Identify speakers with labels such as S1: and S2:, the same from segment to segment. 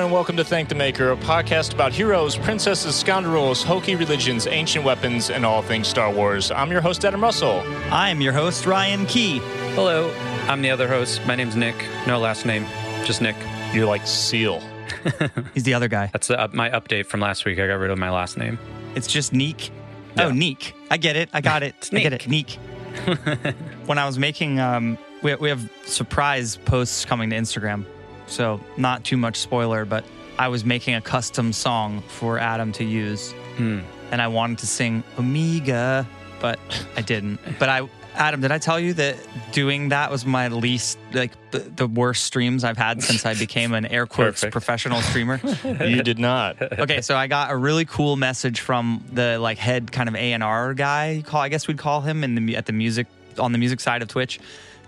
S1: And welcome to Thank the Maker, a podcast about heroes, princesses, scoundrels, hokey religions, ancient weapons, and all things Star Wars. I'm your host, Adam Russell.
S2: I'm your host, Ryan Key.
S3: Hello, I'm the other host. My name's Nick. No last name, just Nick.
S1: You're like Seal.
S2: He's the other guy.
S3: That's the, uh, my update from last week. I got rid of my last name.
S2: It's just Neek. Oh, Neek. I get it. I got it. I get it. Neek. when I was making, um, we, we have surprise posts coming to Instagram. So, not too much spoiler, but I was making a custom song for Adam to use.
S3: Hmm.
S2: And I wanted to sing Omega, but I didn't. But I, Adam, did I tell you that doing that was my least, like, the, the worst streams I've had since I became an air quotes
S3: Perfect.
S2: professional streamer?
S1: You did not.
S2: okay, so I got a really cool message from the like head kind of A and R guy. Call I guess we'd call him in the at the music on the music side of Twitch.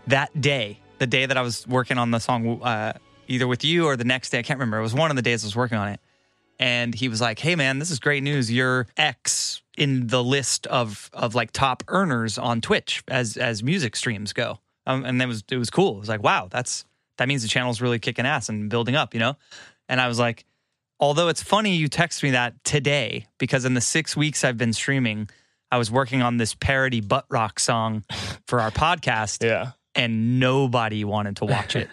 S2: That day, the day that I was working on the song, uh, either with you or the next day, I can't remember. It was one of the days I was working on it, and he was like, "Hey man, this is great news. You're X in the list of of like top earners on Twitch as as music streams go." Um, and it was it was cool. It was like, wow, that's that means the channel's really kicking ass and building up, you know. And I was like, although it's funny you text me that today because in the six weeks I've been streaming, I was working on this parody butt rock song for our podcast,
S1: Yeah.
S2: And nobody wanted to watch it.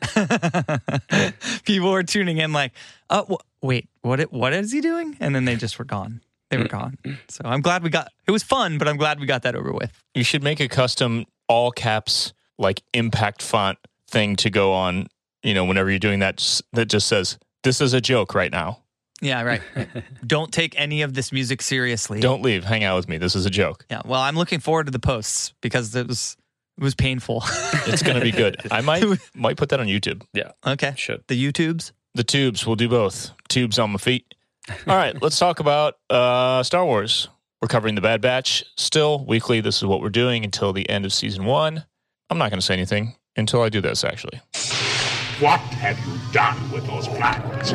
S2: People were tuning in like, "Oh, wh- wait, what? it- What is he doing?" And then they just were gone. They were mm. gone. So I'm glad we got. It was fun, but I'm glad we got that over with.
S1: You should make a custom all caps, like impact font thing to go on, you know, whenever you're doing that, that just says, this is a joke right now.
S2: Yeah, right. Don't take any of this music seriously.
S1: Don't leave. Hang out with me. This is a joke.
S2: Yeah. Well, I'm looking forward to the posts because it was it was painful.
S1: It's going to be good. I might might put that on YouTube.
S3: Yeah,
S2: okay.
S3: should.
S2: The YouTubes.
S1: The tubes. We'll do both. Tubes on my feet. All right, let's talk about uh, Star Wars. We're covering the Bad Batch still weekly. This is what we're doing until the end of season one. I'm not going to say anything until I do this, actually.
S4: What have you done with those plans?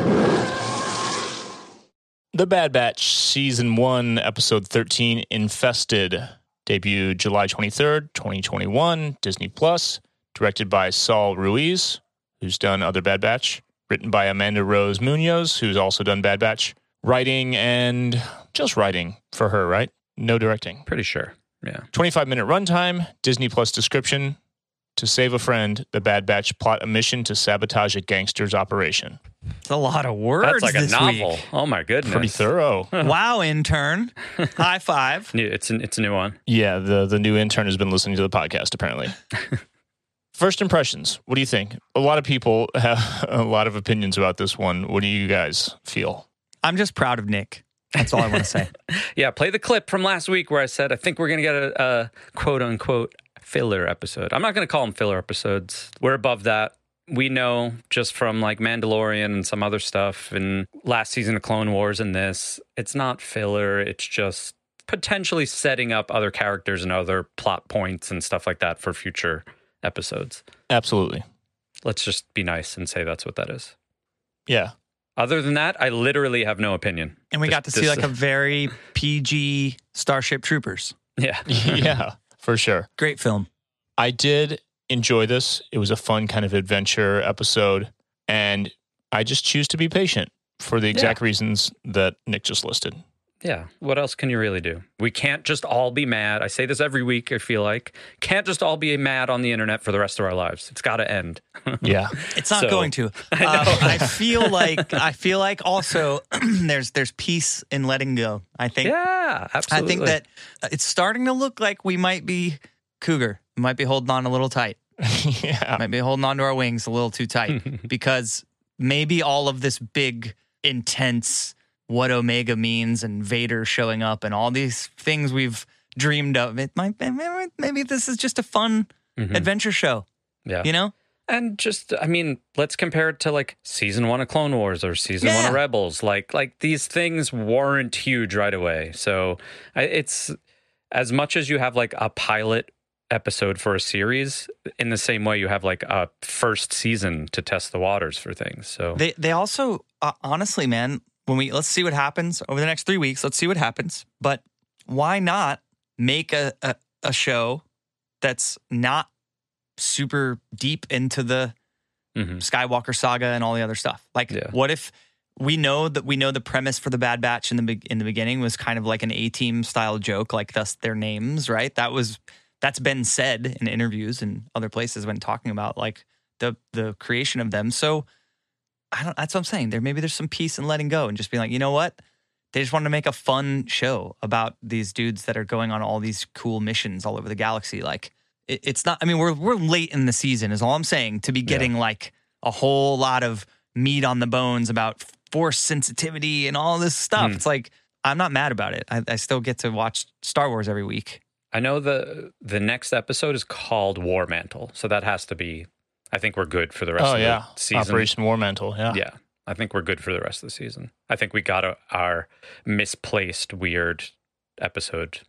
S1: The Bad Batch season one, episode 13, Infested, debuted July 23rd, 2021, Disney Plus, directed by Saul Ruiz, who's done other Bad Batch, written by Amanda Rose Munoz, who's also done Bad Batch, writing and just writing for her, right? No directing.
S3: Pretty sure. Yeah.
S1: 25 minute runtime, Disney Plus description. To save a friend, the Bad Batch plot a mission to sabotage a gangster's operation.
S2: It's a lot of words.
S3: That's like a novel.
S2: week.
S3: Oh my goodness.
S1: Pretty thorough.
S2: wow, intern. High five.
S3: New, it's an, it's a new one.
S1: Yeah, the the new intern has been listening to the podcast apparently. First impressions. What do you think? A lot of people have a lot of opinions about this one. What do you guys feel?
S2: I'm just proud of Nick. That's all I want to say.
S3: Yeah, play the clip from last week where I said I think we're gonna get a, a quote unquote filler episode. I'm not gonna call them filler episodes. We're above that. We know just from like Mandalorian and some other stuff and last season of Clone Wars and this, it's not filler. It's just potentially setting up other characters and other plot points and stuff like that for future episodes.
S1: Absolutely.
S3: Let's just be nice and say that's what that is.
S1: Yeah.
S3: Other than that, I literally have no opinion.
S2: And we
S3: This-
S2: got to see
S3: this-
S2: like a very PG Starship Troopers.
S3: yeah.
S1: yeah, for sure.
S2: Great film.
S1: I did enjoy this. It was a fun kind of adventure episode and I just choose to be patient for the exact reasons that Nick just listed.
S3: Yeah. What else can you really do? We can't just all be mad. I say this every week, I feel like. Can't just all be mad on the internet for the rest of our lives. It's got to end.
S1: Yeah.
S2: It's not
S3: So-
S2: going to. I, I feel like I feel like also there's there's peace in letting go. I think
S3: yeah, absolutely.
S2: I think that uh, it's starting to look like we might be cougar. Might be holding on a little tight.
S1: yeah.
S2: Might be holding on to our wings a little too tight because maybe all of this big, intense what Omega means and Vader showing up and all these things we've dreamed of. It might maybe, maybe this is just a fun
S3: Mhm.
S2: adventure show.
S3: Yeah.
S2: You know?
S3: And just, I mean, let's compare it to like season one of Clone Wars or season one of Rebels. Like, like these things weren't huge right away. So it's as much as you have like a pilot episode for a series, in the same way you have like a first season to test the waters for things. So
S2: They they also uh, honestly, man, when we let's see what happens over the next three weeks. Let's see what happens. But why not make a a, a show that's not super deep into the
S3: Mhm.
S2: Skywalker saga and all the other stuff? Like,
S3: Yeah.
S2: what if we know that we know the premise for the Bad Batch in the in the beginning was kind of like an A Team style joke, like thus their names, right? That was that's been said in interviews and other places when talking about like the the creation of them. So I don't. That's what I'm saying. There maybe there's some peace in letting go and just being like, you know what? They just wanted to make a fun show about these dudes that are going on all these cool missions all over the galaxy. Like it, it's not. I mean, we're we're late in the season. Is all I'm saying. To be getting like a whole lot of meat on the bones about force sensitivity and all this stuff.
S3: Hmm.
S2: It's like I'm not mad about it. I, I still get to watch Star Wars every week.
S3: I know the the next episode is called War Mantle, so that has to be. I think we're good for the rest
S1: Oh
S3: of
S1: yeah,
S3: the season.
S1: Operation War Mantle. Yeah.
S3: Yeah, I think we're good for the rest of the season. I think we got a, our misplaced weird episode.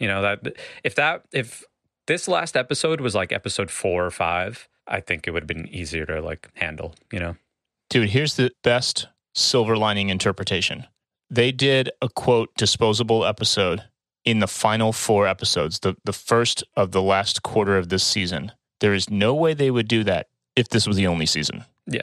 S3: You know that if that if this last episode was like episode four or five, I think it would have been easier to like handle. You know,
S1: Dude, here's the best silver lining interpretation. They did a quote disposable episode in the final four episodes, the, the first of the last quarter of this season. There is no way they would do that if this was the only season.
S3: yeah,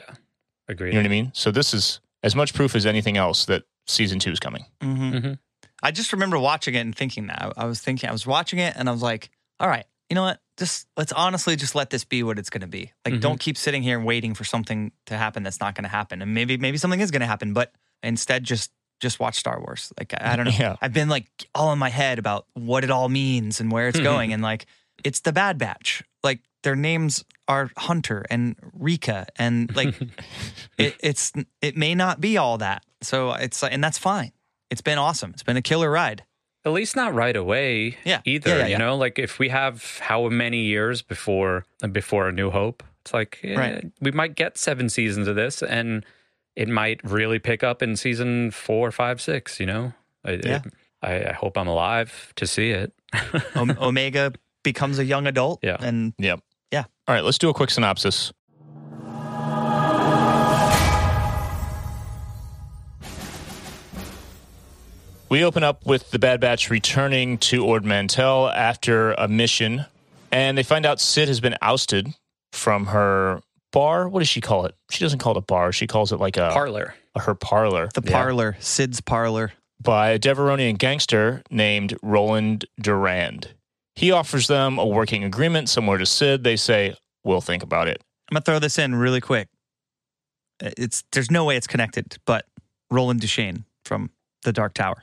S3: agreed.
S1: You know what I mean? So this is as much proof as anything else that season two is coming.
S2: Mm-hmm.
S3: Mhm.
S2: I just remember watching it and thinking that. I I was thinking, I was watching it and I was like, all right, you know what? Just let's honestly just let this be what it's going to be. Like,
S3: Mhm.
S2: don't keep sitting here and waiting for something to happen that's not going to happen. And maybe, maybe something is going to happen, but instead just, just watch Star Wars. Like, I I don't know.
S1: Yeah.
S2: I've been like all in my head about what it all means and where it's
S3: Mhm.
S2: going. And like, it's the Bad Batch. Like, their names are Hunter and Wrecker. And like, it, it's, it may not be all that. So it's, and that's fine. It's been awesome. It's been a killer ride.
S3: At least not right away.
S2: Yeah.
S3: Either.
S2: Yeah, yeah,
S3: You know, like if we have how many years before before A New Hope, it's like eh, we might get seven seasons of this, and it might really pick up in season four, five, six. You know. I,
S2: Yeah.
S3: I, I hope I'm alive to see it.
S2: Om- Omega becomes a young adult.
S3: Yeah.
S2: And
S1: Yep.
S2: Yeah.
S1: All right, let's do a quick synopsis. We open up with the Bad Batch returning to Ord Mantell after a mission, and they find out Sid has been ousted from her bar. What does she call it? She doesn't call it a bar. She calls it like a
S3: Parlor.
S1: her parlor
S2: the
S3: Yeah.
S2: parlor, Sid's parlor.
S1: by a Devaronian gangster named Roland Durand. He offers them a working agreement somewhere to Sid. They say, "We'll think about it."
S2: I'm gonna throw this in really quick. It's there's no way it's connected, but Roland Deschain from The Dark Tower.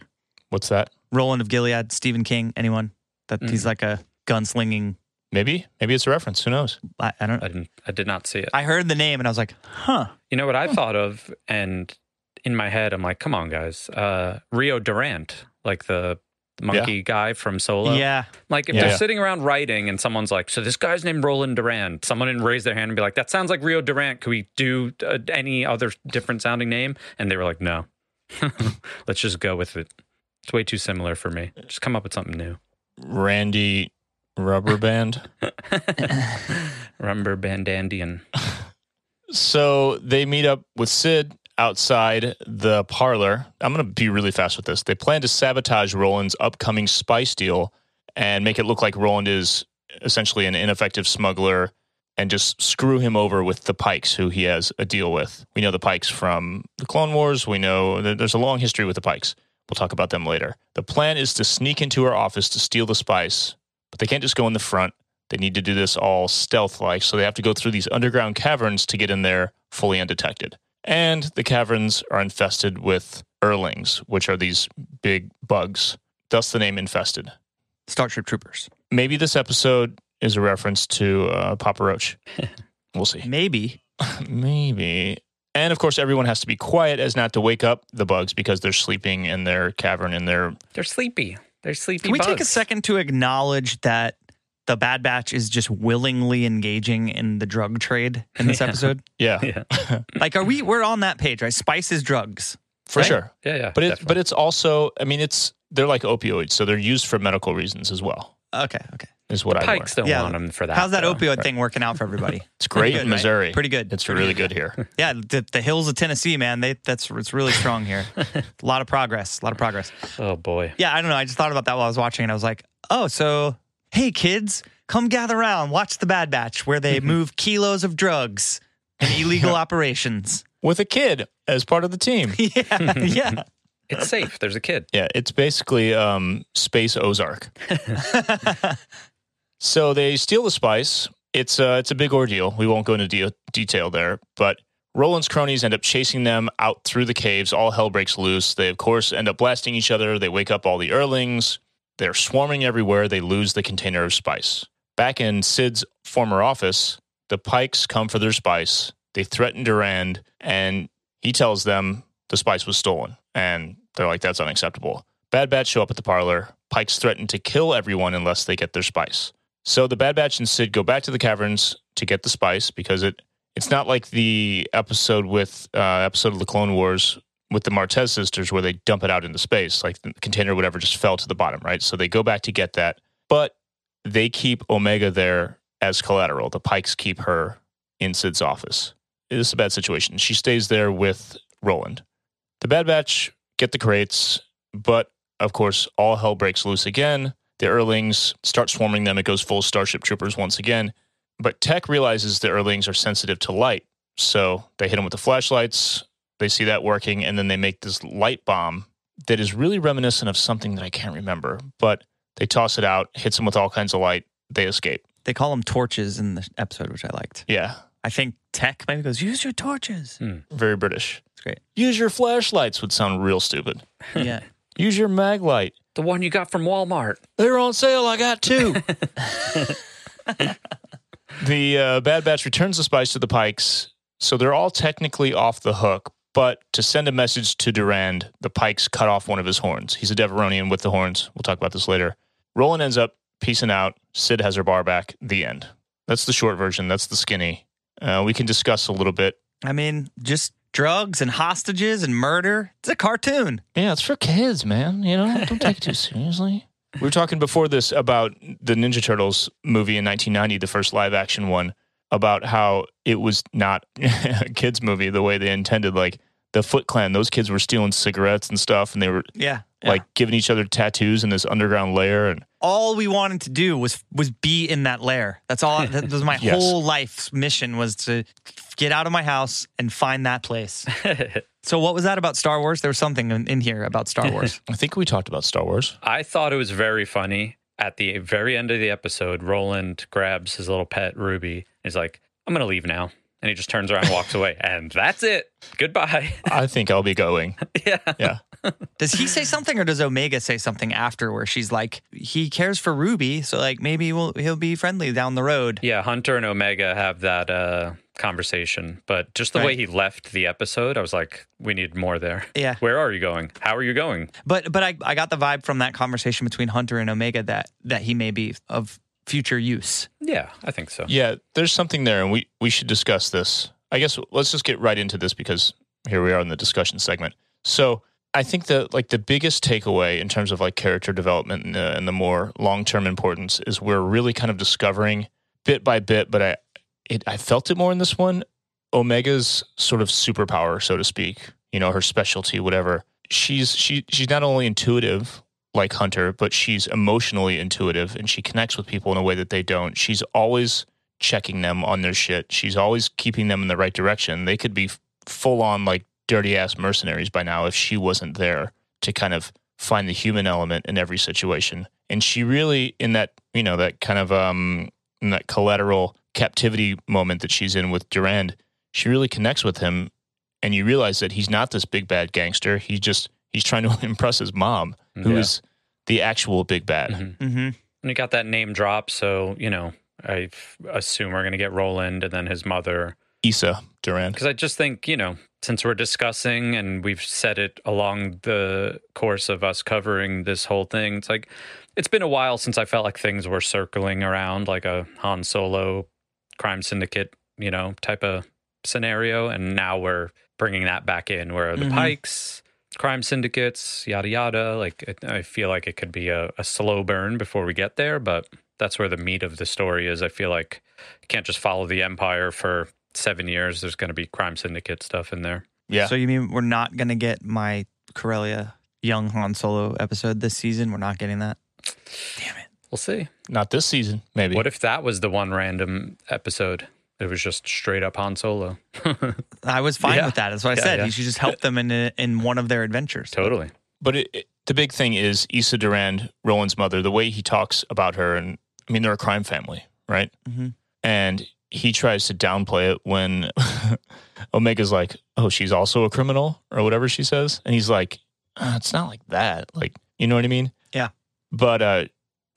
S1: What's that?
S2: Roland of Gilead, Stephen King, anyone that he's
S3: Mm.
S2: like a gunslinging.
S1: Maybe, maybe it's a reference. Who knows?
S2: I, I don't.
S3: I didn't. I did not see it.
S2: I heard the name and I was like, huh.
S3: You know what I thought of, and in my head, I'm like, come on, guys. Uh, Rio Durant, like the monkey guy from Solo.
S2: Yeah,
S3: Like if
S1: Yeah.
S3: they're
S1: Yeah.
S3: sitting around writing and someone's like, "So this guy's named Roland Durant," someone didn't raise their hand and be like, "That sounds like Rio Durant. Could we do uh, any other different sounding name?" And they were like, "No, let's just go with it. It's way too similar for me. Just come up with something new."
S1: Randy Rubber Band.
S3: Remember Bandandian?
S1: so they meet up with Sid outside the parlor. I'm going to be really fast with this. They plan to sabotage Roland's upcoming spice deal and make it look like Roland is essentially an ineffective smuggler and just screw him over with the Pikes, who he has a deal with. We know the Pikes from the Clone Wars. We know there's a long history with the Pikes. We'll talk about them later. The plan is to sneak into her office to steal the spice, they can't just go in the front. They need to do this all stealth like, so they have to go through these underground caverns to get in there fully undetected. And the caverns are infested with Erlings, which are these big bugs, thus the name infested.
S2: Starship Troopers.
S1: Maybe this episode is a reference to uh, Papa Roach. We'll see.
S2: Maybe.
S1: Maybe. And of course, everyone has to be quiet as not to wake up the bugs because they're sleeping in their cavern in their.
S3: They're sleepy. They're sleepy.
S2: Can we take a second to acknowledge that the Bad Batch is just willingly engaging in the drug trade in this
S3: Yeah.
S2: episode?
S1: Yeah,
S3: Yeah,
S2: Like, are we? We're on that page, right? Spice is drugs.
S1: for
S2: Right?
S1: sure.
S3: yeah, yeah.
S1: But it's but it's also. I mean, it's they're like opioids, so they're used for medical reasons as well.
S2: Okay, okay.
S1: Is what I
S3: Pikes
S1: learned.
S3: don't
S2: Yeah.
S3: want them for that.
S2: How's that
S3: though.
S2: opioid thing working out for everybody?
S1: It's
S2: Pretty
S1: great
S2: good,
S1: in
S2: right?
S1: Missouri.
S2: Pretty good.
S1: It's
S2: Pretty
S1: really
S2: good.
S1: good here.
S2: Yeah, the, the hills of Tennessee, man. They that's it's really strong here. a lot of progress. A lot of progress.
S3: Oh boy.
S2: Yeah, I don't know. I just thought about that while I was watching, and I was like, oh, so hey, kids, come gather around, watch the Bad Batch, where they move kilos of drugs and illegal operations.
S1: With a kid as part of the team.
S2: Yeah, yeah.
S3: It's safe. There's a kid.
S1: Yeah, it's basically um, Space Ozark. So they steal the spice. It's uh, it's a big ordeal. We won't go into de- detail there, but Roland's cronies end up chasing them out through the caves. All hell breaks loose. They of course end up blasting each other. They wake up all the Earlings. They're swarming everywhere. They lose the container of spice. Back in Sid's former office, the Pikes come for their spice. They threaten Durand, and he tells them the spice was stolen. And they're like, that's unacceptable. Bad Batch show up at the parlor. Pikes threaten to kill everyone unless they get their spice. So the Bad Batch and Sid go back to the caverns to get the spice because it it's not like the episode with uh, episode of the Clone Wars with the Martez sisters where they dump it out into space. Like the container, whatever, just fell to the bottom, right? So they go back to get that, but they keep Omega there as collateral. The Pikes keep her in Sid's office. This is a bad situation. She stays there with Roland. The Bad Batch get the crates, but of course, all hell breaks loose again. The Earlings start swarming them. It goes full Starship Troopers once again. But Tech realizes the Earlings are sensitive to light. So they hit them with the flashlights. They see that working. And then they make this light bomb that is really reminiscent of something that I can't remember. But they toss it out, hits them with all kinds of light. They escape.
S2: They call them torches in the episode, which I liked.
S1: Yeah,
S2: I think Tech maybe goes, use your torches. Hmm.
S1: very British.
S2: It's great.
S1: Use your flashlights would sound real stupid.
S2: Yeah.
S1: Use your mag light.
S3: The one you got from Walmart.
S1: They were on sale. I got two. the uh, Bad Batch returns the spice to the Pikes, so they're all technically off the hook. But to send a message to Durand, the Pikes cut off one of his horns. He's a Devaronian with the horns. We'll talk about this later. Roland ends up piecing out. Sid has her bar back. The end. That's the short version. That's the skinny. Uh, we can discuss a little bit.
S2: I mean, just drugs and hostages and murder. It's a cartoon.
S1: Yeah, it's for kids, man. You know, don't take it too seriously. We were talking before this about the Ninja Turtles movie in 1990, the first live action one, about how it was not a kids' movie the way they intended. Like the Foot Clan, those kids were stealing cigarettes and stuff, and they were
S2: Yeah.
S1: like giving each other tattoos in this underground lair. And
S2: all we wanted to do was was be in that lair. That's all. That was my
S1: Yes.
S2: whole life's mission was to get out of my house and find that place. so what was that about Star Wars? There was something in, in here about Star Wars.
S1: I think we talked about Star Wars.
S3: I thought it was very funny. At the very end of the episode, Roland grabs his little pet Ruby. He's like, "I'm gonna leave now," and he just turns around and walks away. And that's it. Goodbye.
S1: I think I'll be going.
S3: yeah.
S1: Yeah.
S2: does he say something or does Omega say something after where she's like, he cares for Ruby, so like maybe we'll, he'll be friendly down the road.
S3: Yeah, Hunter and Omega have that uh, conversation, but just the way he left the episode, I was like, we need more there.
S2: Yeah.
S3: Where are you going? How are you going?
S2: But but I, I got the vibe from that conversation between Hunter and Omega that that he may be of future use.
S3: Yeah, I think so.
S1: Yeah, there's something there, and we, we should discuss this. I guess let's just get right into this because here we are in the discussion segment. So I think that like the biggest takeaway in terms of like character development and, uh, and the more long term importance is we're really kind of discovering bit by bit. But I it I felt it more in this one. Omega's sort of superpower, so to speak. You know, her specialty, whatever. She's she she's not only intuitive like Hunter, but she's emotionally intuitive and she connects with people in a way that they don't. She's always checking them on their shit. She's always keeping them in the right direction. They could be full on like dirty ass mercenaries by now if she wasn't there to kind of find the human element in every situation. And she really in that, you know, that kind of um in that collateral captivity moment that she's in with Durand, she really connects with him and you realize that he's not this big bad gangster. He just he's trying to impress his mom, who is
S3: Yeah.
S1: the actual big bad.
S3: Mhm.
S2: Mm-hmm.
S3: And he got that name drop, so you know I f- assume we're gonna get Roland and then his mother.
S1: Issa Durand.
S3: Because I just think, you know, since we're discussing and we've said it along the course of us covering this whole thing, it's like it's been a while since I felt like things were circling around like a Han Solo crime syndicate, you know, type of scenario. And now we're bringing that back in where are the
S2: Mhm.
S3: Pikes, crime syndicates, yada, yada. Like, it, I feel like it could be a, a slow burn before we get there, but that's where the meat of the story is. I feel like you can't just follow the Empire for seven years. There's going to be crime syndicate stuff in there.
S1: Yeah.
S2: So you mean we're not gonna get my Corellia young Han Solo episode this season? We're not getting that. Damn it.
S3: We'll see.
S1: Not this season, maybe.
S3: What if that was the one random episode? It was just straight up Han Solo.
S2: I was fine
S3: Yeah.
S2: with that. That's what I
S3: Yeah,
S2: said.
S3: yeah.
S2: You should just help them in a, in one of their adventures.
S3: totally.
S1: But it, it- the big thing is Issa Durand, Roland's mother, the way he talks about her, and I mean, they're a crime family, right?
S2: Mhm.
S1: And he tries to downplay it when Omega's like, oh, she's also a criminal or whatever she says. And he's like, uh, it's not like that. Like, you know what I mean?
S2: Yeah.
S1: But uh,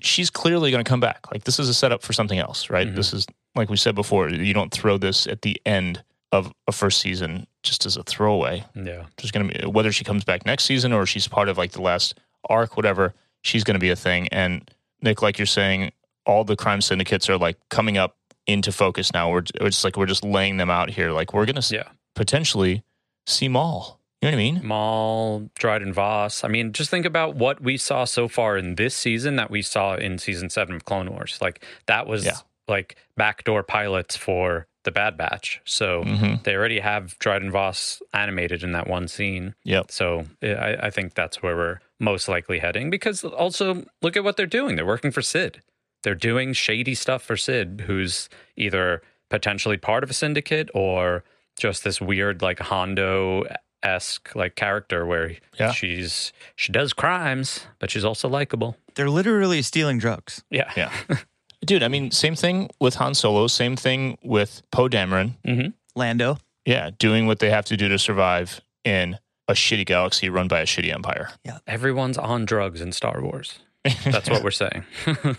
S1: she's clearly going to come back. Like, this is a setup for something else, right?
S3: Mhm.
S1: This is, like we said before, you don't throw this at the end of a first season just as a throwaway
S3: Yeah.
S1: there's going to be whether she comes back next season or she's part of like the last arc whatever she's going to be a thing and nick like you're saying all the crime syndicates are like coming up into focus now we're it's like we're just laying them out here like we're going to
S3: Yeah.
S1: potentially see maul you know what i mean
S3: Maul, Dryden Voss. I mean, just think about what we saw so far in this season that we saw in season seven of Clone Wars. Like that was
S1: Yeah.
S3: Like backdoor pilots for the Bad Batch. So
S1: mm-hmm.
S3: they already have Dryden Voss animated in that one scene.
S1: yep
S3: So I, I think that's where we're most likely heading because also look at what they're doing. They're working for Sid. They're doing shady stuff for Sid, who's either potentially part of a syndicate or just this weird like Hondo esque like character where
S1: Yeah.
S3: she's she does crimes, but she's also likable.
S2: They're literally stealing drugs.
S3: Yeah.
S1: yeah dude i mean same thing with han solo same thing with poe dameron
S3: hmm
S2: Lando.
S1: yeah doing what they have to do to survive in a shitty galaxy run by a shitty empire Yeah,
S3: Everyone's on drugs in Star Wars. That's what we're saying.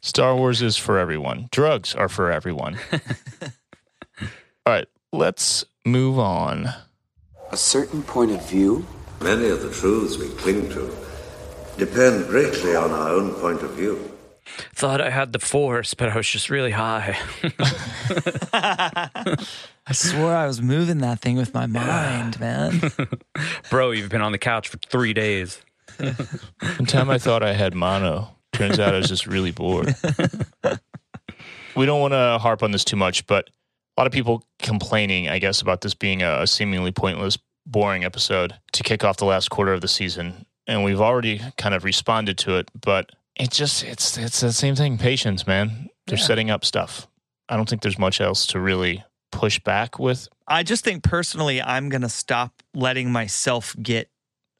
S1: Star Wars is for everyone. Drugs are for everyone. All right, let's move on.
S5: A certain point of view
S6: Many of the truths we cling to depend greatly on our own point of view.
S3: Thought I had the force, but I was just really high.
S2: I swore I was moving that thing with my mind, man.
S3: Bro, you've been on the couch for three days.
S1: One time I thought I had mono. Turns out I was just really bored. we don't want to harp on this too much, but a lot of people complaining, I guess, about this being a, a seemingly pointless, boring episode to kick off the last quarter of the season. And we've already kind of responded to it, but it just it's it's the same thing. Patience, man. They're
S2: Yeah.
S1: setting up stuff. I don't think there's much else to really push back with.
S2: I just think personally, I'm going to stop letting myself get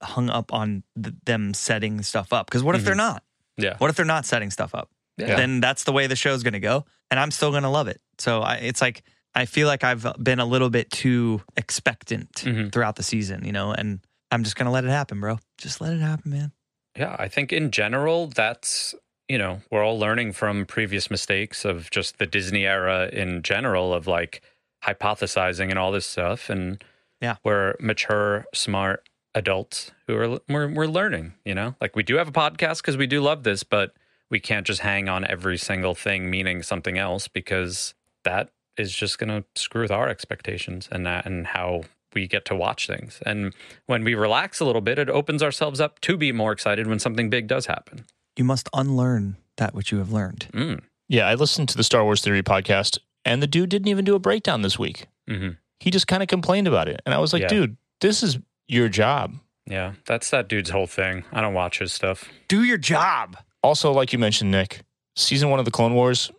S2: hung up on th- them setting stuff up. Because what if they're not?
S3: Yeah.
S2: What if they're not setting stuff up?
S3: Yeah.
S2: Then that's the way the show's going to go. And I'm still going to love it. So I, it's like, I feel like I've been a little bit too expectant
S3: Mhm.
S2: throughout the season, you know, and I'm just going to let it happen, bro. Just let it happen, man.
S3: Yeah, I think in general, that's, you know, we're all learning from previous mistakes of just the Disney era in general of like hypothesizing and all this stuff. And
S2: Yeah.
S3: we're mature, smart adults who are, we're, we're learning, you know, like we do have a podcast because we do love this, but we can't just hang on every single thing meaning something else because that is just going to screw with our expectations and that, and how we get to watch things. And when we relax a little bit, it opens ourselves up to be more excited when something big does happen.
S2: You must unlearn that which you have learned.
S3: Mm.
S1: Yeah, I listened to the Star Wars Theory podcast, and the dude didn't even do a breakdown this week.
S3: hmm
S1: He just kind of complained about it. And I was like,
S3: Yeah.
S1: dude, this is your job.
S3: Yeah, that's that dude's whole thing. I don't watch his stuff.
S2: Do your job.
S1: Also, like you mentioned, Nick, season one of the Clone Wars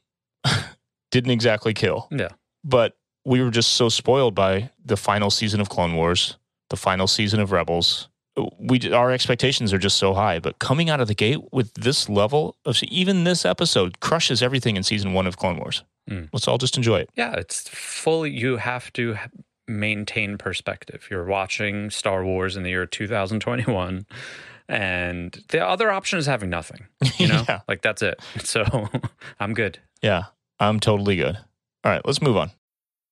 S1: didn't exactly kill,
S3: Yeah.
S1: but we were just so spoiled by the final season of Clone Wars, the final season of Rebels. We our expectations are just so high, but coming out of the gate with this level of even this episode crushes everything in season one of Clone Wars.
S3: Mm.
S1: Let's all just enjoy it.
S3: Yeah, it's fully, you have to maintain perspective. You're watching Star Wars in the year 2021, and the other option is having nothing. You know,
S1: Yeah.
S3: like that's it. So I'm good.
S1: Yeah, I'm totally good. All right, let's move on.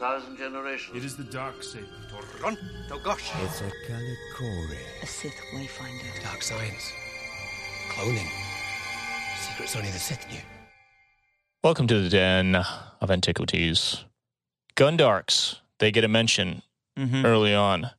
S6: For over a thousand generations.
S7: It is the dark saber. Torron Togosh.
S8: It's a Kalikori.
S9: A Sith wayfinder.
S8: Dark science. Cloning. Secrets only the Sith knew.
S1: Welcome to the Den of Antiquities. Gundarks, they get a mention
S2: Mhm.
S1: early on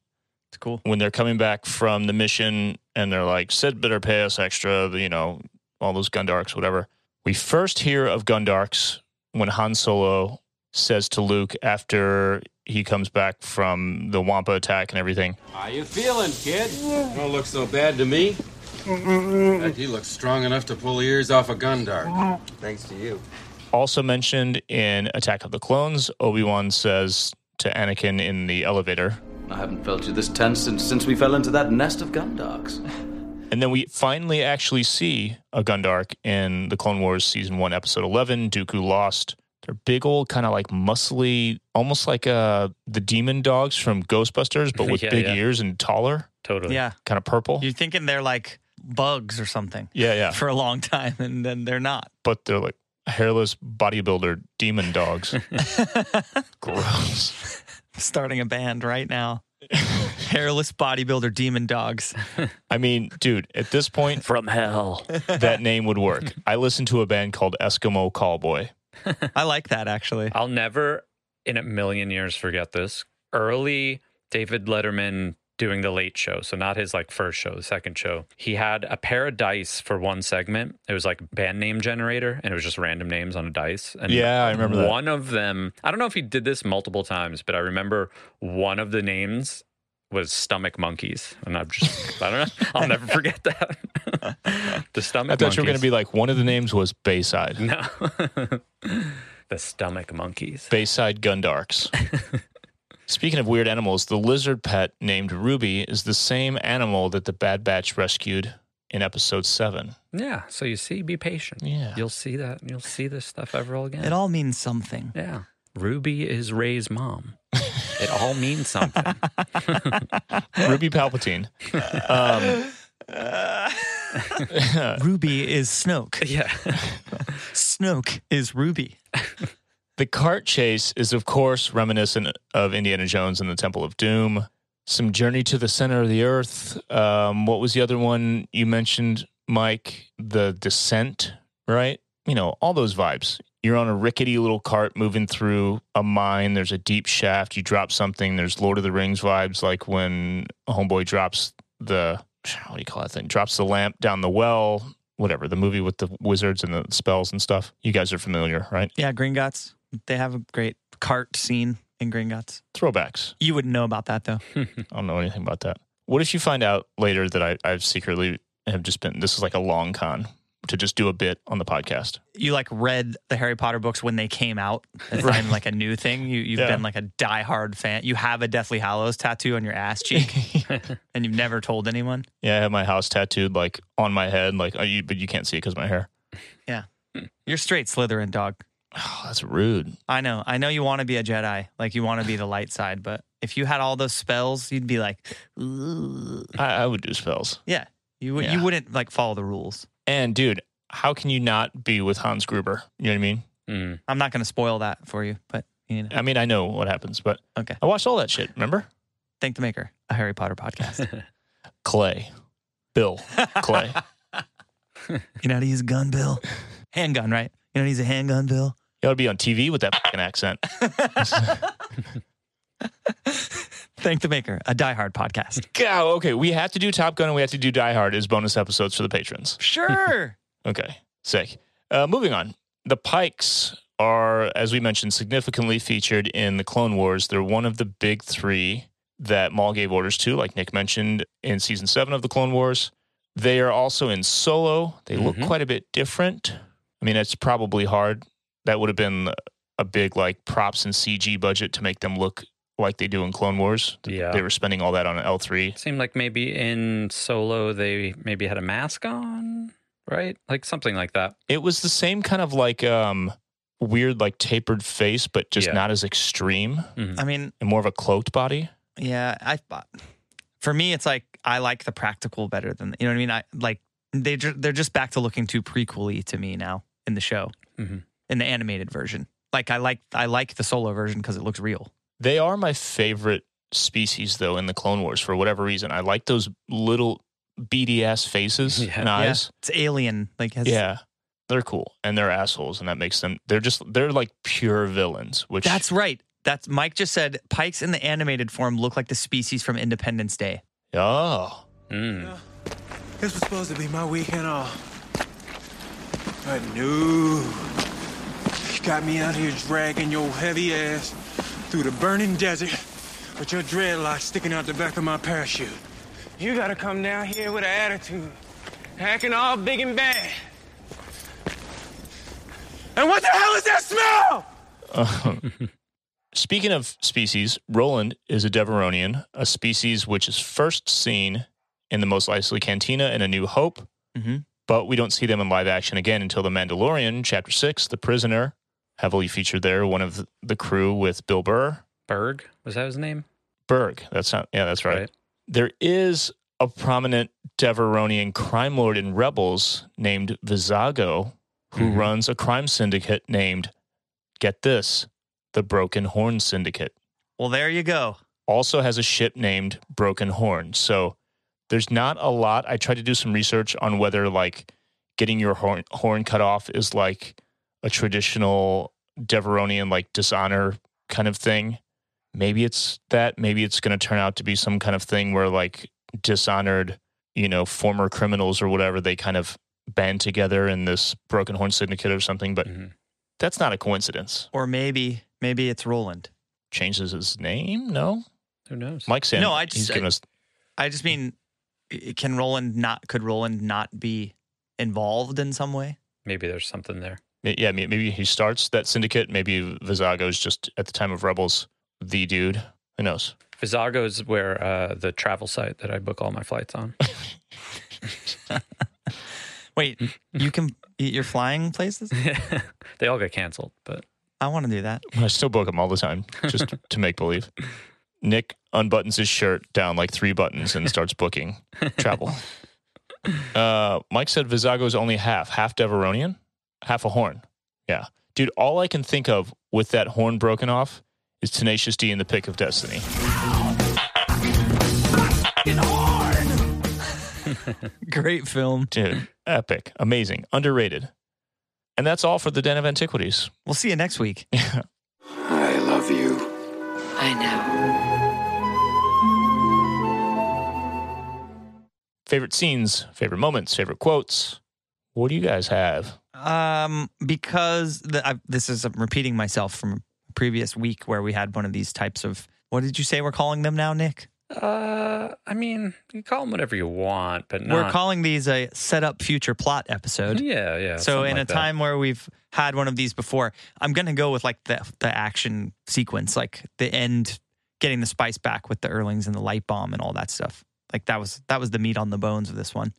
S2: It's cool.
S1: when they're coming back from the mission and they're like, Sid better pay us extra, you know, all those Gundarks, whatever. We first hear of Gundarks when Han Solo says to Luke after he comes back from the Wampa attack and everything.
S10: How you feeling, kid? Don't look so bad to me. In fact, you look strong enough to pull ears off a Gundark. Thanks to you.
S1: Also mentioned in Attack of the Clones, Obi Wan says to Anakin in the elevator.
S11: I haven't felt you this tense since, since we fell into that nest of Gundarks.
S1: And then we finally actually see a Gundark in the Clone Wars Season 1, Episode 11, Dooku Lost. They're big old, kind of like muscly, almost like uh, the demon dogs from Ghostbusters, but with
S3: Yeah,
S1: big
S3: yeah.
S1: ears and taller,
S3: Totally.
S2: Yeah.
S1: kind of purple.
S2: You're thinking they're like bugs or something
S1: Yeah, yeah.
S2: for a long time, and then they're not.
S1: But they're like hairless bodybuilder demon dogs. Gross.
S2: Starting a band right now. Hairless bodybuilder demon dogs.
S1: I mean, dude, at this point,
S3: From hell.
S1: that name would work. I listened to a band called Eskimo Callboy.
S2: I like that actually.
S3: I'll never in a million years forget this. Early David Letterman doing the late show. So not his like first show, the second show. He had a pair of dice for one segment. It was like band name generator and it was just random names on a dice. And
S1: Yeah, I remember that.
S3: one of them, I don't know if he did this multiple times, but I remember one of the names was stomach monkeys. And I'm just I don't know. I'll never forget that. the stomach
S1: I thought you were going to be like, one of the names was Bayside.
S3: No. the stomach monkeys.
S1: Bayside Gundarks. Speaking of weird animals, the lizard pet named Ruby is the same animal that the Bad Batch rescued in episode seven.
S3: Yeah. So you see, be patient.
S1: Yeah.
S3: You'll see that. You'll see this stuff ever again.
S2: It all means something.
S3: yeah. Ruby is Rey's mom. It all means something.
S1: Ruby Palpatine. Um,
S2: Ruby is Snoke.
S3: yeah.
S2: Snoke is Ruby.
S1: the cart chase is, of course, reminiscent of Indiana Jones and the Temple of Doom. Some journey to the center of the earth. Um, what was the other one you mentioned, Mike? The descent, right? You know, all those vibes. You're on a rickety little cart moving through a mine. There's a deep shaft. You drop something. There's Lord of the Rings vibes, like when a homeboy drops the what do you call that thing? Drops the lamp down the well. Whatever the movie with the wizards and the spells and stuff. You guys are familiar, right?
S2: Yeah, Gringotts. They have a great cart scene in Gringotts.
S1: Throwbacks.
S2: You wouldn't know about that though.
S1: I don't know anything about that. What if you find out later that I, I've secretly have just been this is like a long con to just do a bit on the podcast?
S2: You like read the Harry Potter books when they came out. It's not even like a new thing. You you've
S1: Yeah.
S2: been like a diehard fan. You have a Deathly Hallows tattoo on your ass cheek, and you've never told anyone.
S1: Yeah, I have my house tattooed like on my head, like oh, you, but you can't see it because my hair.
S2: Yeah, you're straight Slytherin dog.
S1: Oh, that's rude.
S2: I know. I know you want to be a Jedi, like you want to be the light side, but if you had all those spells, you'd be like.
S1: I, I would do spells.
S2: yeah, you would.
S1: Yeah.
S2: You wouldn't like follow the rules.
S1: And dude, how can you not be with Hans Gruber? You know what I mean?
S3: Mm.
S2: I'm not going to spoil that for you, but you know,
S1: I mean, I know what happens, but
S2: okay.
S1: I watched all that shit. Remember?
S2: Thank the maker, a Harry Potter podcast.
S1: Clay, Bill, Clay.
S2: you know how to use a gun, Bill? Handgun, right? You know how to use a handgun, Bill?
S1: You ought to be on TV with that fucking accent.
S2: Thank the maker, a diehard podcast.
S1: God, okay, we have to do Top Gun and we have to do Die Hard as bonus episodes for the patrons.
S2: Sure.
S1: Okay, sick. Uh, moving on. The Pikes are, as we mentioned, significantly featured in the Clone Wars. They're one of the big three that Maul gave orders to, like Nick mentioned in season seven of the Clone Wars. They are also in Solo. They look
S3: Mhm.
S1: quite a bit different. I mean, it's probably hard. That would have been a big like props and CG budget to make them look like they do in Clone Wars.
S3: Yeah.
S1: They were spending all that on L three.
S3: Seemed like maybe in Solo they maybe had a mask on, right? Like something like that.
S1: It was the same kind of like um weird like tapered face, but just
S3: Yeah.
S1: not as extreme
S2: I mean,
S1: and more of a cloaked body.
S2: yeah, I for me it's like I like the practical better than you know what I mean. I like they they're just back to looking too prequely to me now in the show
S3: Mhm.
S2: in the animated version. Like I like I like the solo version because it looks real.
S1: They are my favorite species though in the Clone Wars for whatever reason. I like those little beady ass faces
S3: Yeah.
S1: and eyes.
S2: It's alien. Like has,
S1: Yeah. They're cool and they're assholes and that makes them they're just they're like pure villains, which
S2: That's right. That's Mike just said pikes in the animated form look like the species from Independence Day.
S1: Oh.
S3: Mm.
S7: This was supposed to be my weekend off. But no. You got me out here dragging your heavy ass through the burning desert with your dreadlocks sticking out the back of my parachute. You gotta come down here with an attitude, acting all big and bad. And what the hell is that smell?
S1: Speaking of species, Roland is a Devaronian, a species which is first seen in the Mos Eisley Cantina in A New Hope,
S2: Mm-hmm.
S1: but we don't see them in live action again until The Mandalorian, Chapter 6, The Prisoner, heavily featured there, one of the- the crew with Bill Burr.
S3: Burg was that his name?
S1: Burg, that's not, yeah, that's right.
S3: Right.
S1: There is a prominent Devaronian crime lord in Rebels named Vizago, who
S3: Mhm.
S1: runs a crime syndicate named, get this, the Broken Horn Syndicate.
S2: Well, there you go.
S1: also has a ship named Broken Horn. So there's not a lot. I tried to do some research on whether like getting your horn, horn cut off is like a traditional Devaronian like dishonor kind of thing. Maybe it's that. Maybe it's going to turn out to be some kind of thing where like dishonored, you know, former criminals or whatever they kind of band together in this Broken Horn Syndicate or something. But
S3: Mhm.
S1: that's not a coincidence.
S2: Or maybe maybe it's Roland.
S1: Changes his name? No.
S3: Who knows?
S1: Mike said
S2: No, I
S1: he's
S2: just-
S1: giving us
S2: I just mean can Roland not could Roland not be involved in some way?
S3: Maybe there's something there.
S1: Yeah, maybe he starts that syndicate. Maybe Vizago's just at the time of Rebels the dude. Who knows?
S3: Vizago is where uh, the travel site that I book all my flights on.
S2: Wait, you can you're flying places?
S3: they all get canceled, but
S2: I want to do that.
S1: I still book them all the time just to make believe. Nick unbuttons his shirt down like three buttons and starts booking travel. Uh, Mike said Vizago's only half, half Devaronian, half a horn. Yeah. Dude, all I can think of with that horn broken off is Tenacious D in the Pick of Destiny.
S2: Great film.
S1: Dude, epic, amazing, underrated. And that's all for the Den of Antiquities.
S2: We'll see you next week.
S5: I love you.
S9: I know.
S1: Favorite scenes, favorite moments, favorite quotes. What do you guys have?
S2: Um, because the, I, this is I'm repeating myself from a previous week where we had one of these types of. What did you say we're calling them now, Nick?
S3: uh, I mean, you call them whatever you want, but not.
S2: We're calling these a set up future plot episode.
S3: Yeah, yeah.
S2: So in
S3: like
S2: a
S3: that.
S2: time where we've had one of these before, I'm gonna go with like the the action sequence, like the end, getting the spice back with the Erlings and the light bomb and all that stuff. Like that was that was the meat on the bones of this one.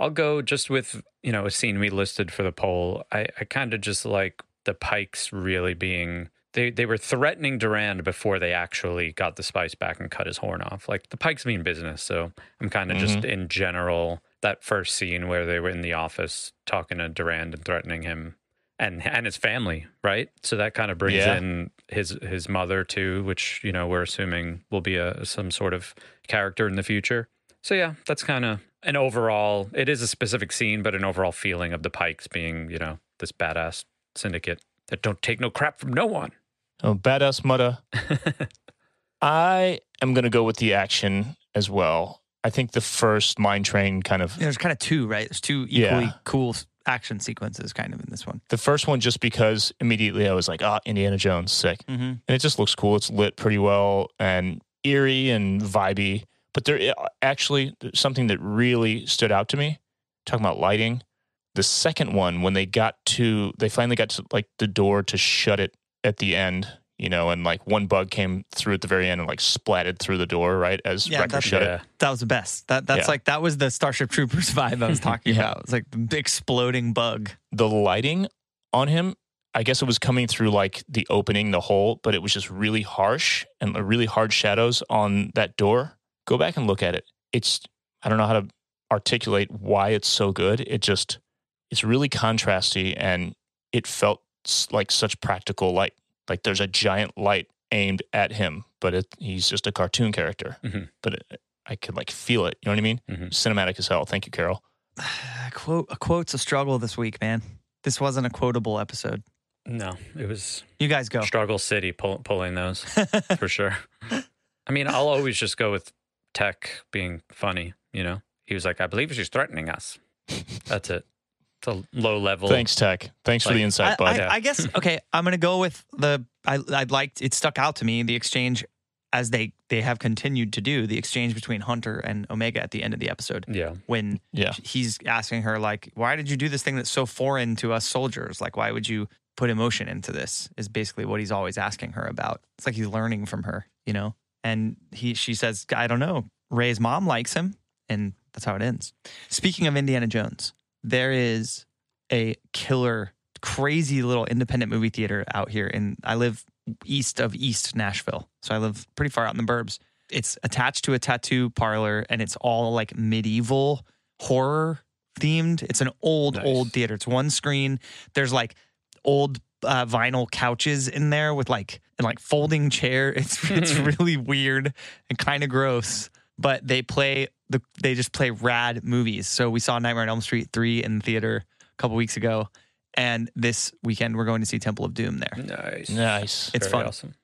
S3: I'll go just with you know a scene we listed for the poll. I, I kind of just like the Pikes really being they they were threatening Durand before they actually got the spice back and cut his horn off. Like the Pikes mean business, so I'm kind of just
S1: Mhm.
S3: in general that first scene where they were in the office talking to Durand and threatening him and and his family, right? So that kind of brings
S1: Yeah.
S3: in his his mother too, which you know we're assuming will be a some sort of character in the future. So yeah, that's kind of an overall. It is a specific scene, but an overall feeling of the Pikes being, you know, this badass syndicate that don't take no crap from no one.
S1: Oh, badass mutta. I am going to go with the action as well. I think the first mine train kind of
S2: There's kind of two, right? There's two equally
S1: Yeah.
S2: cool action sequences kind of in this one.
S1: the first one just because immediately I was like, ah, Indiana Jones, sick.
S2: Mm-hmm.
S1: And it just looks cool. It's lit pretty well and eerie and vibey. But there actually something that really stood out to me. Talking about lighting. The second one, when they got to, they finally got to like the door to shut it at the end, you know, and like one bug came through at the very end and like splatted through the door, right? As
S2: Yeah,
S1: Wrecker shut
S3: Yeah.
S1: it.
S2: That was the best. That that's
S1: Yeah.
S2: like that was the Starship Troopers vibe I was talking
S1: Yeah.
S2: about. It's like the exploding bug.
S1: The lighting on him, I guess it was coming through like the opening, the hole, but it was just really harsh and uh, really hard shadows on that door. Go back and look at it. It's, I don't know how to articulate why it's so good. It just, it's really contrasty and it felt like such practical light. Like there's a giant light aimed at him, but it, he's just a cartoon character.
S3: Mhm.
S1: But it, I could like feel it. You know what I mean?
S3: Mhm.
S1: Cinematic as hell. Thank you, Carol.
S2: A quote a quote's a struggle this week, man. This wasn't a quotable episode.
S3: No, it was
S2: You guys go.
S3: Struggle City pull, pulling those for sure. I mean, I'll always just go with Tech being funny. You know, he was like, "I believe she's threatening us." That's it. It's a low level.
S1: Thanks, Tech. Thanks for the insight,
S2: I,
S1: bud.
S2: I, I guess okay. I'm gonna go with the I I liked it stuck out to me the exchange as they they have continued to do the exchange between Hunter and Omega at the end of the episode
S3: Yeah.
S2: when
S1: Yeah.
S2: he's asking her like why did you do this thing that's so foreign to us soldiers like why would you put emotion into this is basically what he's always asking her about it's like he's learning from her you know and he she says I don't know Ray's mom likes him and that's how it ends speaking of Indiana Jones there is a killer crazy little independent movie theater out here and I live east of East Nashville. So I live pretty far out in the burbs. It's attached to a tattoo parlor and it's all like medieval horror themed. It's an old
S3: Nice.
S2: old theater. It's one screen. There's like old uh, vinyl couches in there with like and like folding chair. It's it's really weird and kind of gross. But they play the they just play rad movies. So we saw Nightmare on Elm Street three in the theater a couple weeks ago, and this weekend we're going to see Temple of Doom there.
S3: Nice.
S1: nice.
S2: It's
S3: Very
S2: fun.
S3: Awesome.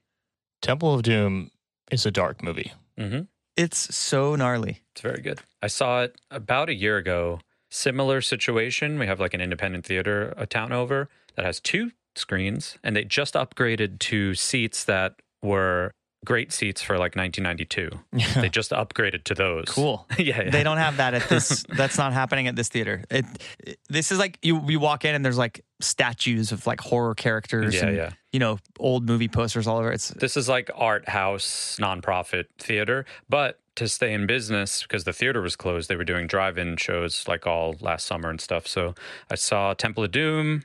S1: Temple of Doom is a dark movie.
S3: hmm
S2: It's so gnarly.
S3: It's very good. I saw it about a year ago. Similar situation. We have like an independent theater a town over that has two screens, and they just upgraded to seats that were great seats for like 1992. Yeah. They just upgraded to those.
S2: Cool.
S3: yeah, yeah.
S2: They don't have that at this. that's not happening at this theater. It, it- this is like you. You walk in and there's like statues of like horror characters.
S3: Yeah,
S2: and,
S3: yeah.
S2: You know, old movie posters all over. It's
S3: This is like art house nonprofit theater, but to stay in business because the theater was closed, they were doing drive-in shows like all last summer and stuff. So I saw Temple of Doom.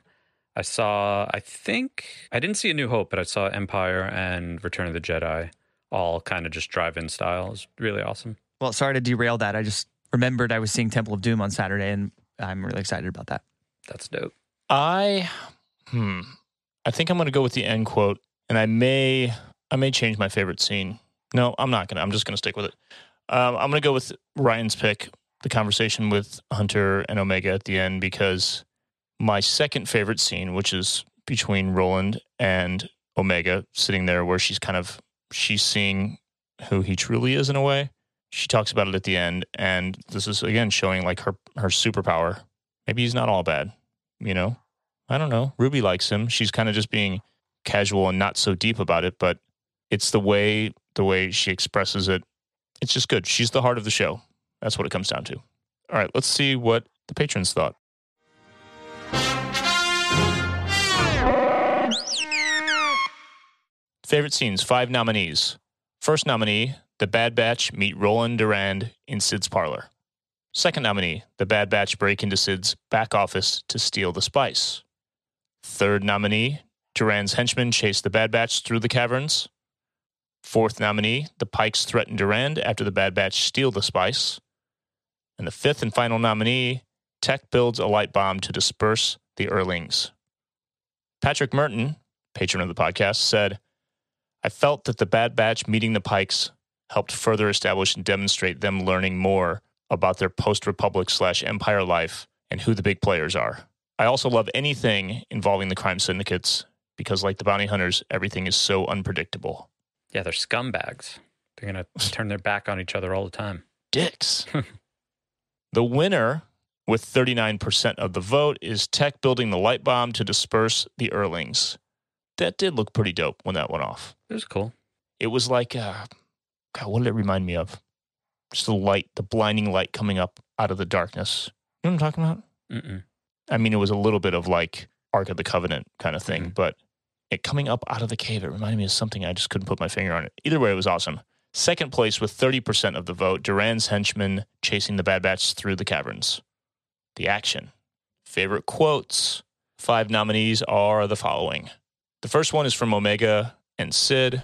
S3: I saw, I think, I didn't see A New Hope, but I saw Empire and Return of the Jedi, all kind of just drive-in style. It was really awesome.
S2: well. Sorry to derail that. I just remembered I was seeing Temple of Doom on Saturday, and I'm really excited about that.
S3: That's dope.
S1: I, hmm, I think I'm going to go with the end quote, and I may, I may change my favorite scene. No, I'm not gonna. I'm just gonna stick with it. Um, I'm gonna go with Ryan's pick, the conversation with Hunter and Omega at the end, because my second favorite scene, which is between Roland and Omega, sitting there where she's kind of she's seeing who he truly is in a way. She talks about it at the end, and this is again showing like her her superpower. Maybe he's not all bad, you know. I don't know. Ruby likes him. She's kind of just being casual and not so deep about it, but it's the way the way she expresses it. It's just good. She's the heart of the show. That's what it comes down to. All right, let's see what the patrons thought. Favorite scenes, five nominees. First nominee, The Bad Batch meet Roland Durand in Cid's parlor. Second nominee, The Bad Batch break into Cid's back office to steal the spice. Third nominee, Durand's henchmen chase the Bad Batch through the caverns. Fourth nominee, the Pykes threaten Durand after the Bad Batch steal the spice. And the fifth and final nominee, Tech builds a light bomb to disperse the Earlings. Patrick Merton, patron of the podcast, said, I felt that the Bad Batch meeting the Pykes helped further establish and demonstrate them learning more about their post Republic slash Empire life and who the big players are. I also love anything involving the crime syndicates because, like the bounty hunters, everything is so unpredictable.
S3: Yeah, they're scumbags. They're going to turn their back on each other all the time.
S1: Dicks. the winner, with 39% of the vote, is Tech building the light bomb to disperse the Earlings. That did look pretty dope when that went off.
S3: It was cool.
S1: It was like, uh, God, what did it remind me of? Just the light, the blinding light coming up out of the darkness. You know what I'm talking about?
S3: Mm-mm.
S1: I mean, it was a little bit of like Ark of the Covenant kind of thing, but it coming up out of the cave. It reminded me of something I just couldn't put my finger on it. Either way, it was awesome. Second place with 30% of the vote, Durand's henchmen chasing the Bad Batch through the caverns. The action. Favorite quotes. Five nominees are the following. The first one is from Omega and Cid.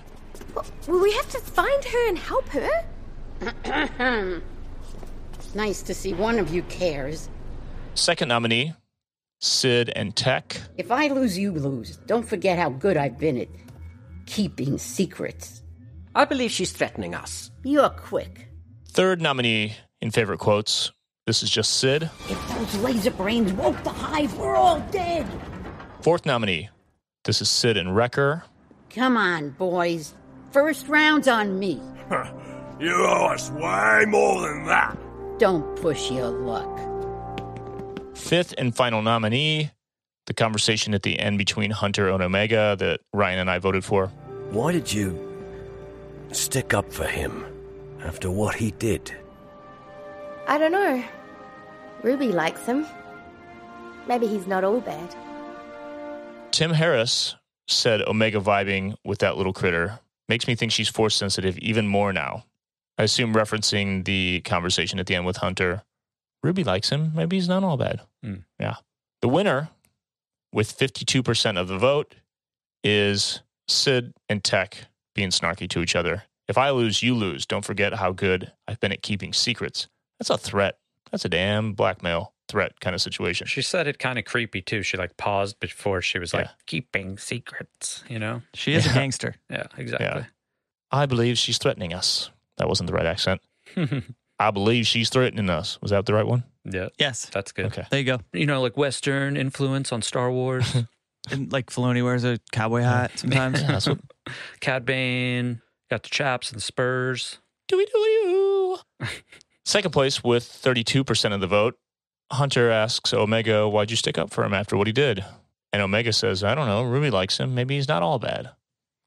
S12: Will we have to find her and help her?
S13: nice to see one of you cares.
S1: Second nominee, Cid and Tech.
S13: If I lose, you lose. Don't forget how good I've been at keeping secrets.
S8: I believe she's threatening us.
S13: You're quick.
S1: Third nominee in favorite quotes. This is just Cid.
S13: If those laser brains woke the hive, we're all dead.
S1: Fourth nominee. This is Cid and Wrecker.
S13: Come on, boys. First round's on me.
S4: you owe us way more than that.
S13: Don't push your luck.
S1: Fifth and final nominee. The conversation at the end between Hunter and Omega that Ryan and I voted for.
S8: Why did you stick up for him after what he did?
S12: I don't know. Ruby likes him. Maybe he's not all bad.
S1: Tim Harris said Omega vibing with that little critter makes me think she's force sensitive even more now. I assume referencing the conversation at the end with Hunter. Ruby likes him. Maybe he's not all bad.
S3: Mm.
S1: Yeah. The winner, with 52% of the vote, is Cid and Tech being snarky to each other. If I lose, you lose. Don't forget how good I've been at keeping secrets. That's a threat. That's a damn blackmail threat kind of situation.
S3: She said it kind of creepy too. She like paused before she was like keeping secrets, you know?
S2: She is a gangster.
S3: Yeah, exactly.
S1: I believe she's threatening us. That wasn't the right accent. I believe she's threatening us. Was that the right one?
S3: Yeah.
S2: Yes.
S3: That's good.
S1: Okay.
S2: There you go.
S3: You know, like Western influence on Star Wars.
S2: And like Filoni wears a cowboy hat sometimes.
S1: Yeah, that's what.
S3: Cad Bane, got the chaps and the spurs.
S1: Dooey dooey doo. Second place with 32% of the vote. Hunter asks Omega, why'd you stick up for him after what he did? And Omega says, I don't know. Ruby likes him. Maybe he's not all bad.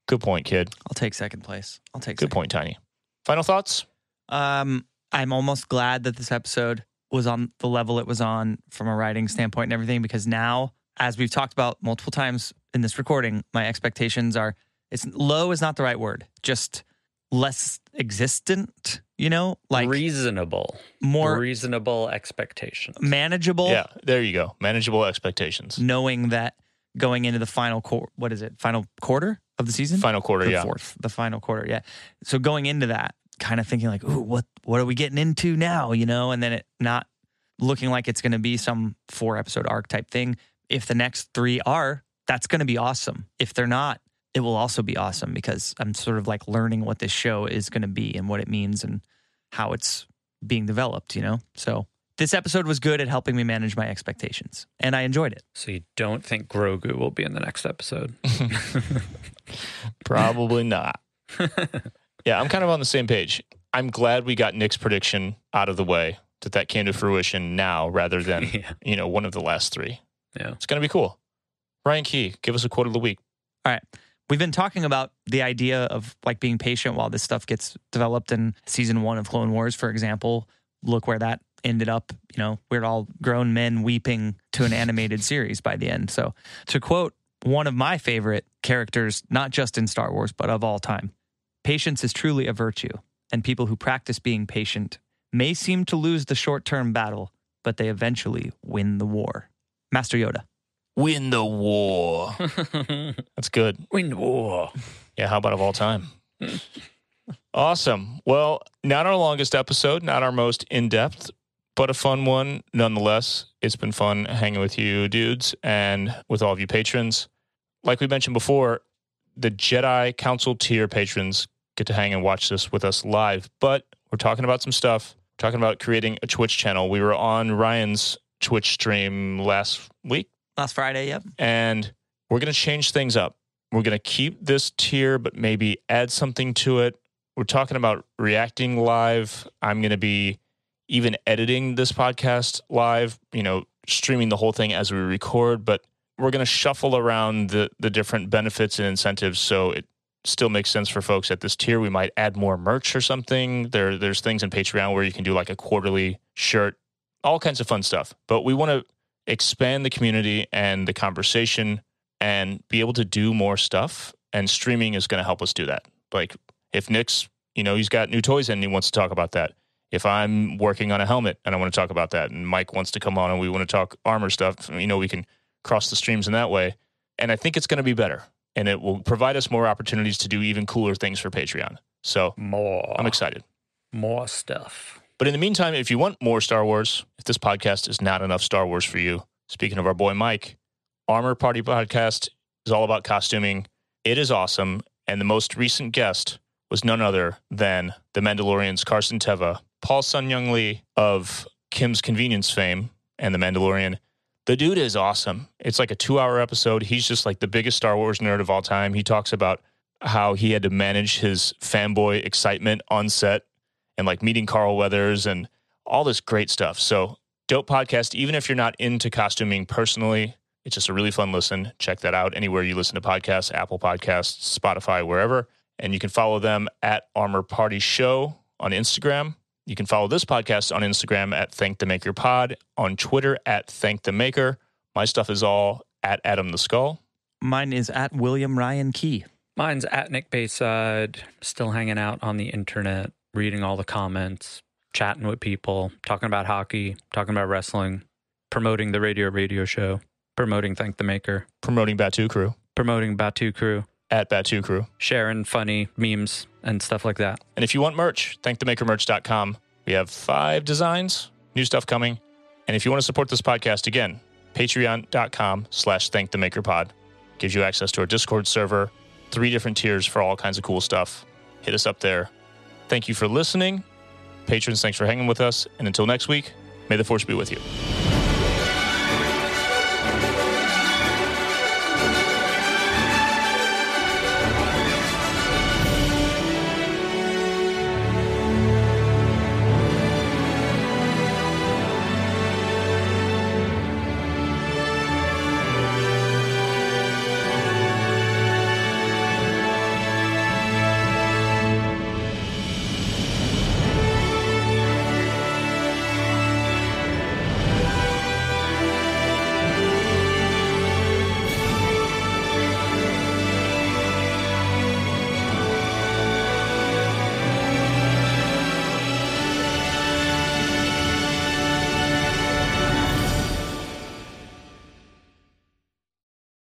S1: Good point, kid.
S2: I'll take second place. I'll take
S1: Good
S2: second.
S1: point, Tiny. Final thoughts?
S2: Um, I'm almost glad that this episode was on the level it was on from a writing standpoint and everything because now, as we've talked about multiple times in this recording, my expectations are it's low is not the right word, just less existent, you know, like
S3: reasonable,
S2: more
S3: reasonable expectations,
S2: manageable.
S1: Yeah, there you go. Manageable expectations.
S2: Knowing that going into the final quarter, what is it? Final quarter of the season?
S1: Final quarter,
S2: the
S1: yeah.
S2: Fourth, the final quarter, yeah. So going into that, kind of thinking like, ooh, what what are we getting into now? You know, and then it not looking like it's going to be some four episode arc type thing. If the next three are, that's going to be awesome. If they're not, it will also be awesome because I'm sort of like learning what this show is going to be and what it means and how it's being developed. You know, so this episode was good at helping me manage my expectations, and I enjoyed it.
S3: So you don't think Grogu will be in the next episode?
S1: Probably not. yeah, I'm kind of on the same page. I'm glad we got Nick's prediction out of the way, that that came to fruition now rather than,
S3: Yeah.
S1: you know, one of the last three.
S3: Yeah.
S1: It's going to be cool. Ryan Key, give us a quote of the week.
S2: All right. We've been talking about the idea of like being patient while this stuff gets developed in season one of Clone Wars, for example. Look where that ended up. You know, we're all grown men weeping to an animated series by the end. So, to quote one of my favorite characters, not just in Star Wars, but of all time patience is truly a virtue, and people who practice being patient may seem to lose the short term battle, but they eventually win the war. Master Yoda.
S1: Win the war. That's good.
S3: Win the war.
S1: Yeah, how about of all time? awesome. Well, not our longest episode, not our most in depth, but a fun one nonetheless. It's been fun hanging with you dudes and with all of you patrons. Like we mentioned before, the Jedi Council tier patrons get to hang and watch this with us live, but we're talking about some stuff. Talking about creating a Twitch channel. We were on Ryan's Twitch stream last week
S2: Last Friday, yep.
S1: and we're going to change things up. We're going to keep this tier, but maybe add something to it. We're talking about reacting live. I'm going to be even editing this podcast live, you know, streaming the whole thing as we record, but we're going to shuffle around the, the different benefits and incentives so it still makes sense for folks at this tier. We might add more merch or something. There, there's things in Patreon where you can do like a quarterly shirt, all kinds of fun stuff. But we want to expand the community and the conversation and be able to do more stuff. And streaming is going to help us do that. Like if Nick's, you know, he's got new toys and he wants to talk about that. If I'm working on a helmet and I want to talk about that, and Mike wants to come on and we want to talk armor stuff, you know, we can cross the streams in that way. And I think it's going to be better and it will provide us more opportunities to do even cooler things for Patreon. So
S3: more.
S1: I'm excited.
S3: More stuff.
S1: But in the meantime, if you want more Star Wars, if this podcast is not enough Star Wars for you, speaking of our boy Mike, Armor Party Podcast is all about costuming. It is awesome. And the most recent guest was none other than The Mandalorian's Carson Teva, Paul Sun-Hyung Lee of Kim's Convenience fame and The Mandalorian. The dude is awesome. It's like a two hour episode. He's just like the biggest Star Wars nerd of all time. He talks about how he had to manage his fanboy excitement on set and like meeting Carl Weathers and all this great stuff. So, dope podcast. Even if you're not into costuming personally, it's just a really fun listen. Check that out anywhere you listen to podcasts, Apple Podcasts, Spotify, wherever. And you can follow them at Armor Party Show on Instagram. You can follow this podcast on Instagram at Thank the Maker Pod, on Twitter at Thank the Maker. My stuff is all at Adam the Skull.
S2: Mine is at William Ryan Key.
S3: Mine's at Nick Bayside, still hanging out on the internet, reading all the comments, chatting with people, talking about hockey, talking about wrestling, promoting the radio radio show, promoting Thank the Maker,
S1: promoting Batu Crew,
S3: promoting Batu Crew,
S1: at Batu Crew,
S3: sharing funny memes and stuff like that.
S1: And if you want merch, thankthemakermerch.com. We have five designs, new stuff coming. And if you want to support this podcast, again, patreon.com slash thankthemakerpod. Gives you access to our Discord server, three different tiers for all kinds of cool stuff. Hit us up there. Thank you for listening. Patrons, thanks for hanging with us. And until next week, may the force be with you.